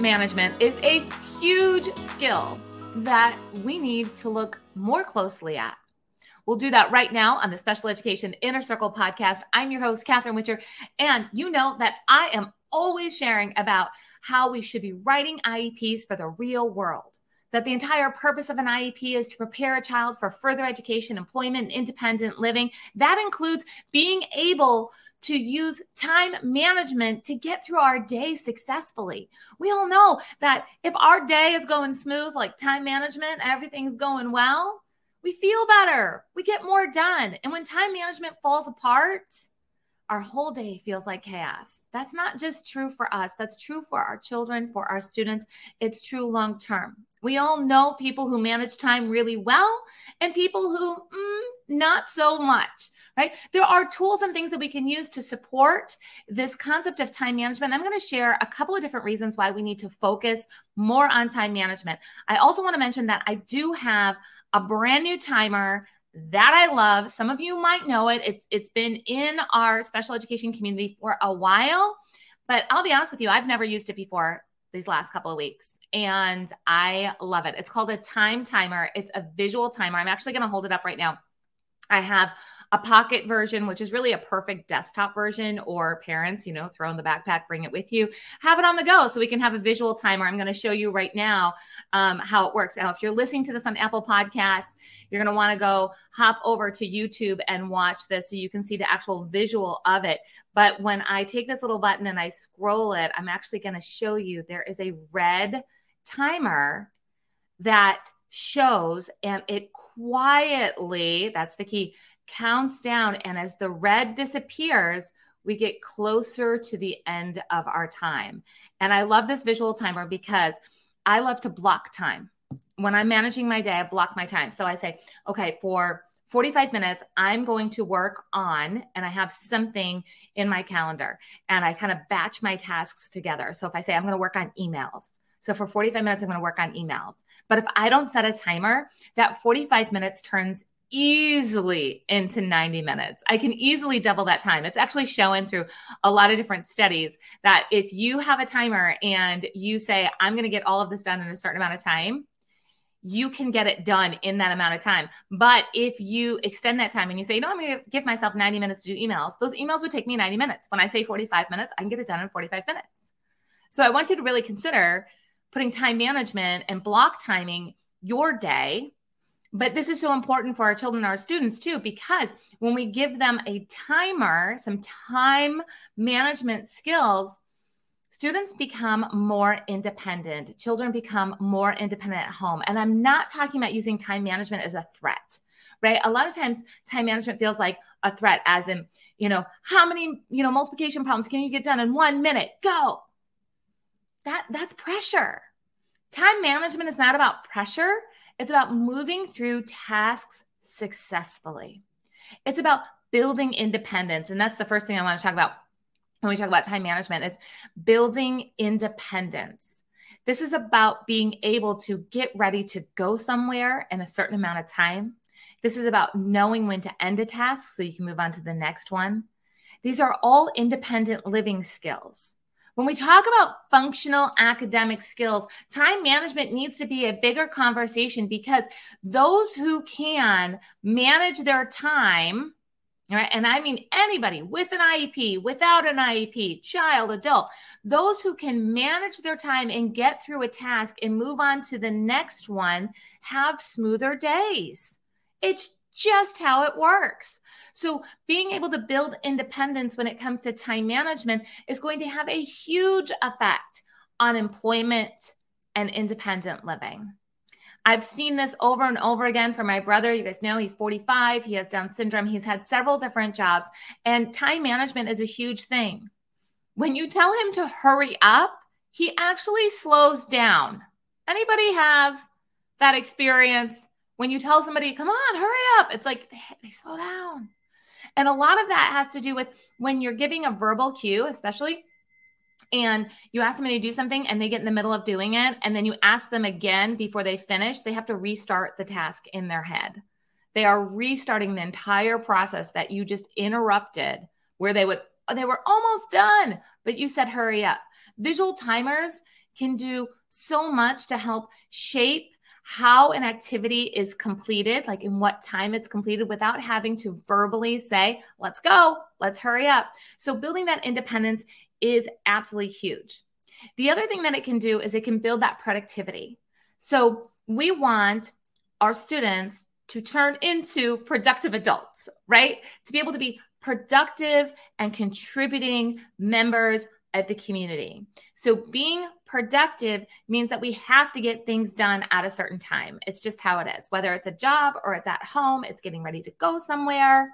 management is a huge skill that we need to look more closely at. We'll do that right now on the Special Education Inner Circle podcast. I'm your host, Catherine Whitcher, and you know that I am always sharing about how we should be writing IEPs for the real world that the entire purpose of an IEP is to prepare a child for further education, employment, independent living. That includes being able to use time management to get through our day successfully. We all know that if our day is going smooth, like time management, everything's going well, we feel better, we get more done. And when time management falls apart, our whole day feels like chaos. That's not just true for us, that's true for our children, for our students. It's true long term. We all know people who manage time really well and people who mm, not so much, right? There are tools and things that we can use to support this concept of time management. I'm going to share a couple of different reasons why we need to focus more on time management. I also want to mention that I do have a brand new timer that I love. Some of you might know it. it. It's been in our special education community for a while, but I'll be honest with you, I've never used it before these last couple of weeks. And I love it. It's called a time timer. It's a visual timer. I'm actually going to hold it up right now. I have a pocket version, which is really a perfect desktop version, or parents, you know, throw in the backpack, bring it with you, have it on the go so we can have a visual timer. I'm going to show you right now um, how it works. Now, if you're listening to this on Apple Podcasts, you're going to want to go hop over to YouTube and watch this so you can see the actual visual of it. But when I take this little button and I scroll it, I'm actually going to show you there is a red timer that shows and it quietly, that's the key, counts down. And as the red disappears, we get closer to the end of our time. And I love this visual timer because I love to block time. When I'm managing my day, I block my time. So I say, okay, for 45 minutes, I'm going to work on, and I have something in my calendar, and I kind of batch my tasks together. So if I say I'm going to work on emails, so for 45 minutes, I'm going to work on emails. But if I don't set a timer, that 45 minutes turns easily into 90 minutes. I can easily double that time. It's actually showing through a lot of different studies that if you have a timer and you say, I'm going to get all of this done in a certain amount of time, you can get it done in that amount of time. But if you extend that time and you say, you know, I'm going to give myself 90 minutes to do emails, those emails would take me 90 minutes. When I say 45 minutes, I can get it done in 45 minutes. So I want you to really consider putting time management and block timing your day. But this is so important for our children, our students too, because when we give them a timer, some time management skills, students become more independent. Children become more independent at home. And I'm not talking about using time management as a threat right? A lot of times time management feels like a threat, as in, you know, how many, you know, multiplication problems can you get done in one minute? Go. That that's pressure. Time management is not about pressure, it's about moving through tasks successfully. It's about building independence. And that's the first thing I want to talk about when we talk about time management is building independence. This is about being able to get ready to go somewhere in a certain amount of time. This is about knowing when to end a task so you can move on to the next one. These are all independent living skills. When we talk about functional academic skills, time management needs to be a bigger conversation because those who can manage their time, right? And I mean anybody with an IEP, without an IEP, child, adult, those who can manage their time and get through a task and move on to the next one have smoother days. It's just how it works. So, being able to build independence when it comes to time management is going to have a huge effect on employment and independent living. I've seen this over and over again for my brother. You guys know he's 45, he has Down syndrome, he's had several different jobs, and time management is a huge thing. When you tell him to hurry up, he actually slows down. Anybody have that experience? When you tell somebody, come on, hurry up, it's like they, slow down. And a lot of that has to do with when you're giving a verbal cue, especially and you ask somebody to do something and they get in the middle of doing it and then you ask them again before they finish they have to restart the task in their head they are restarting the entire process that you just interrupted where they would they were almost done but you said hurry up visual timers can do so much to help shape how an activity is completed, like in what time it's completed, without having to verbally say, let's go, let's hurry up. So, building that independence is absolutely huge. The other thing that it can do is it can build that productivity. So, we want our students to turn into productive adults, right? To be able to be productive and contributing members of the community. So being productive means that we have to get things done at a certain time. It's just how it is, whether it's a job or it's at home, it's getting ready to go somewhere.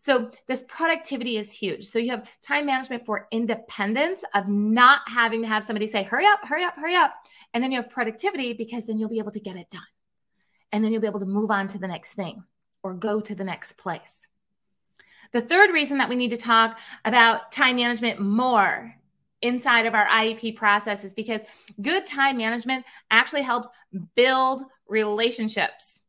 So this productivity is huge. So you have time management for independence of not having to have somebody say, hurry up, hurry up, hurry up. And then you have productivity because then you'll be able to get it done. And then you'll be able to move on to the next thing or go to the next place. The third reason that we need to talk about time management more inside of our IEP process is because good time management actually helps build relationships.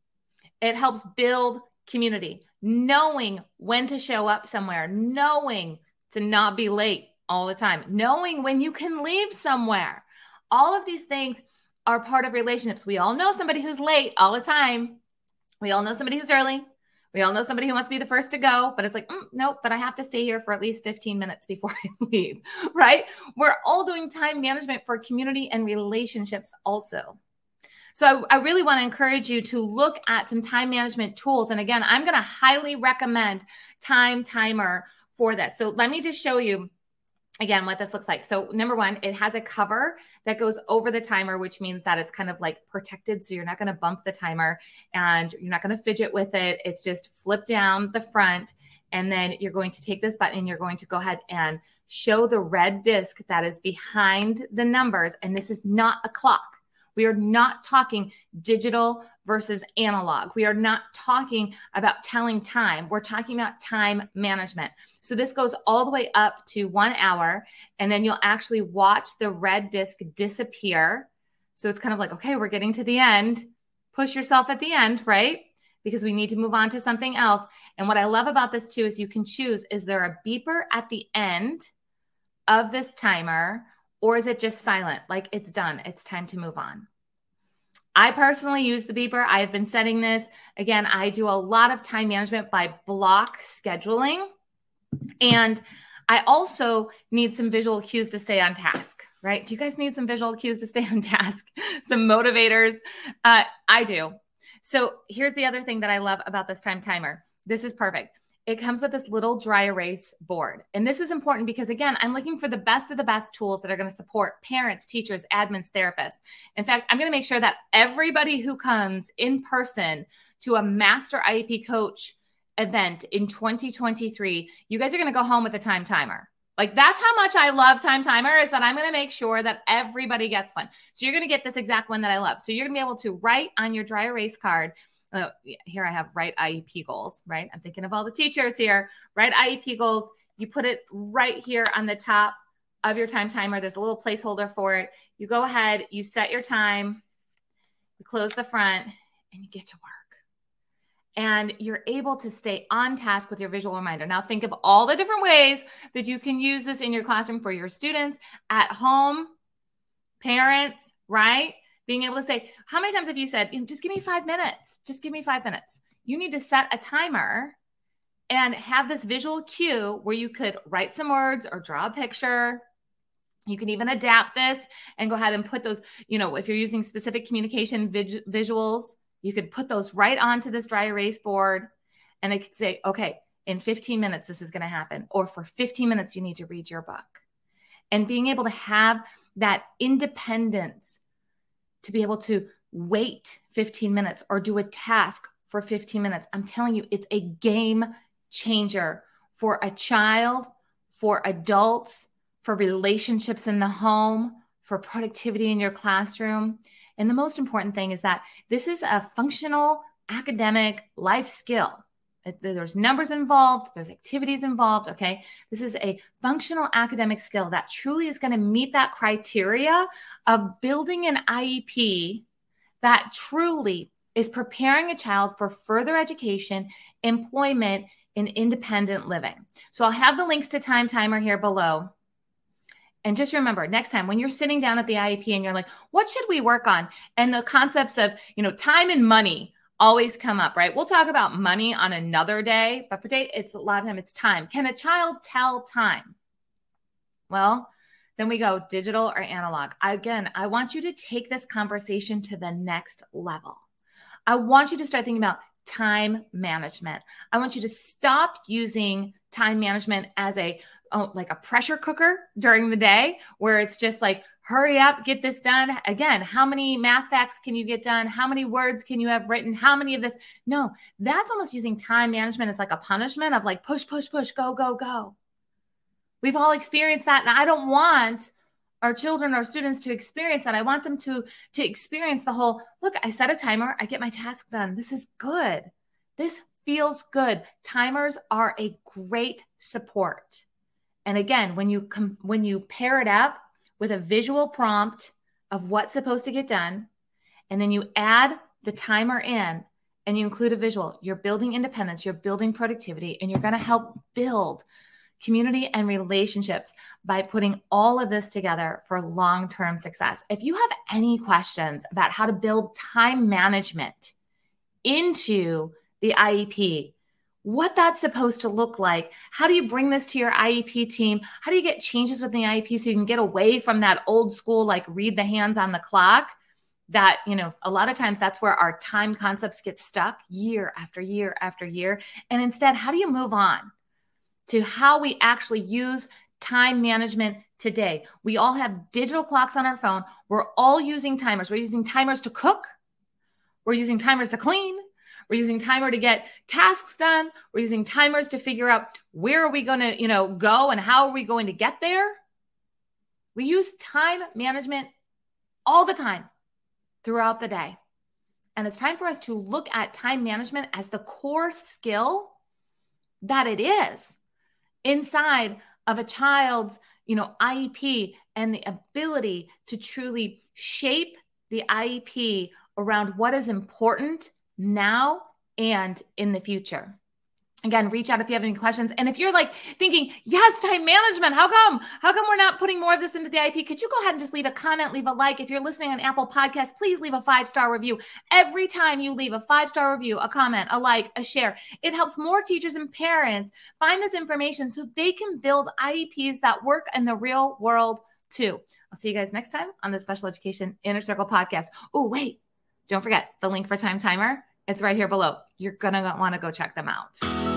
It helps build community, knowing when to show up somewhere, knowing to not be late all the time, knowing when you can leave somewhere. All of these things are part of relationships. We all know somebody who's late all the time. We all know somebody who's early. We all know somebody who wants to be the first to go, but it's like, mm, nope, but I have to stay here for at least 15 minutes before I leave, right? We're all doing time management for community and relationships also. So I, I really want to encourage you to look at some time management tools. And again, I'm going to highly recommend Time Timer for this. So let me just show you again what this looks like. So number one it has a cover that goes over the timer which means that it's kind of like protected so you're not going to bump the timer and you're not going to fidget with it. It's just flip down the front and then you're going to take this button and you're going to go ahead and show the red disc that is behind the numbers. And this is not a clock we are not talking digital versus analog. We are not talking about telling time. We're talking about time management. So this goes all the way up to one hour, and then you'll actually watch the red disc disappear. So it's kind of like, okay, we're getting to the end. Push yourself at the end, right? Because we need to move on to something else. And what I love about this too is you can choose is there a beeper at the end of this timer or is it just silent? Like it's done, it's time to move on. I personally use the beeper. I have been setting this. Again, I do a lot of time management by block scheduling. And I also need some visual cues to stay on task, right? Do you guys need some visual cues to stay on task? some motivators? Uh, I do. So here's the other thing that I love about this time timer. This is perfect it comes with this little dry erase board. And this is important because, again, I'm looking for the best of the best tools that are going to support parents, teachers, admins, therapists. In fact, I'm going to make sure that everybody who comes in person to a master IEP coach event in 2023, you guys are going to go home with a time timer. Like that's how much I love time timer is that I'm going to make sure that everybody gets one. So you're going to get this exact one that I love. So you're going to be able to write on your dry erase card uh, here I have write IEP goals, right? I'm thinking of all the teachers here. Write IEP goals. You put it right here on the top of your time timer. There's a little placeholder for it. You go ahead, you set your time, you close the front, and you get to work. And you're able to stay on task with your visual reminder. Now, think of all the different ways that you can use this in your classroom for your students at home, parents, right? Being able to say, how many times have you said, just give me five minutes? Just give me five minutes. You need to set a timer and have this visual cue where you could write some words or draw a picture. You can even adapt this and go ahead and put those, you know, if you're using specific communication vis- visuals, you could put those right onto this dry erase board and it could say, okay, in 15 minutes, this is going to happen. Or for 15 minutes, you need to read your book. And being able to have that independence to be able to wait 15 minutes or do a task for 15 minutes. I'm telling you, it's a game changer for a child, for adults, for relationships in the home, for productivity in your classroom. And the most important thing is that this is a functional academic life skill. There's numbers involved, there's activities involved. Okay. This is a functional academic skill that truly is going to meet that criteria of building an IEP that truly is preparing a child for further education, employment, and independent living. So I'll have the links to Time Timer here below. And just remember next time when you're sitting down at the IEP and you're like, what should we work on? And the concepts of, you know, time and money always come up, right? We'll talk about money on another day, but for today, it's a lot of time, it's time. Can a child tell time? Well, then we go digital or analog. Again, I want you to take this conversation to the next level. I want you to start thinking about time management. I want you to stop using time management as a oh, like a pressure cooker during the day where it's just like hurry up get this done. Again how many math facts can you get done? How many words can you have written? How many of this? No that's almost using time management as like a punishment of like push push push go go go. We've all experienced that and i don't want our children or students to experience that. I want them to to experience the whole look i set a timer i get my task done. This is good. This feels good timers are a great support and again when you come when you pair it up with a visual prompt of what's supposed to get done and then you add the timer in and you include a visual you're building independence you're building productivity and you're going to help build community, and relationships by putting all of this together for long term success. If you have any questions about how to build time management into the IEP, what that's supposed to look like. How do you bring this to your IEP team? How do you get changes within the IEP so you can get away from that old school, like read the hands on the clock? That, you know, a lot of times that's where our time concepts get stuck year after year after year. And instead, how do you move on? to how we actually use time management today. We all have digital clocks on our phone. We're all using timers. We're using timers to cook. We're using timers to clean. We're using timer to get tasks done. We're using timers to figure out where are we going to, you know, go and how are we going to get there? We use time management all the time throughout the day. And it's time for us to look at time management as the core skill that it is inside of a child's you know iep and the ability to truly shape the iep around what is important now and in the future. Again reach out if you have any questions. And if you're like thinking yes time management how come? How come we're not putting more of this into the ip could you go ahead and just leave a comment leave a like? If you're listening on apple podcast please leave a five star review. Every time you leave a five star review a comment a like a share it helps more teachers and parents find this information so they can build ieps that work in the real world too. I'll see you guys next time on the special education inner circle podcast. Oh wait don't forget the link for time timer it's right here below. You're gonna want to go check them out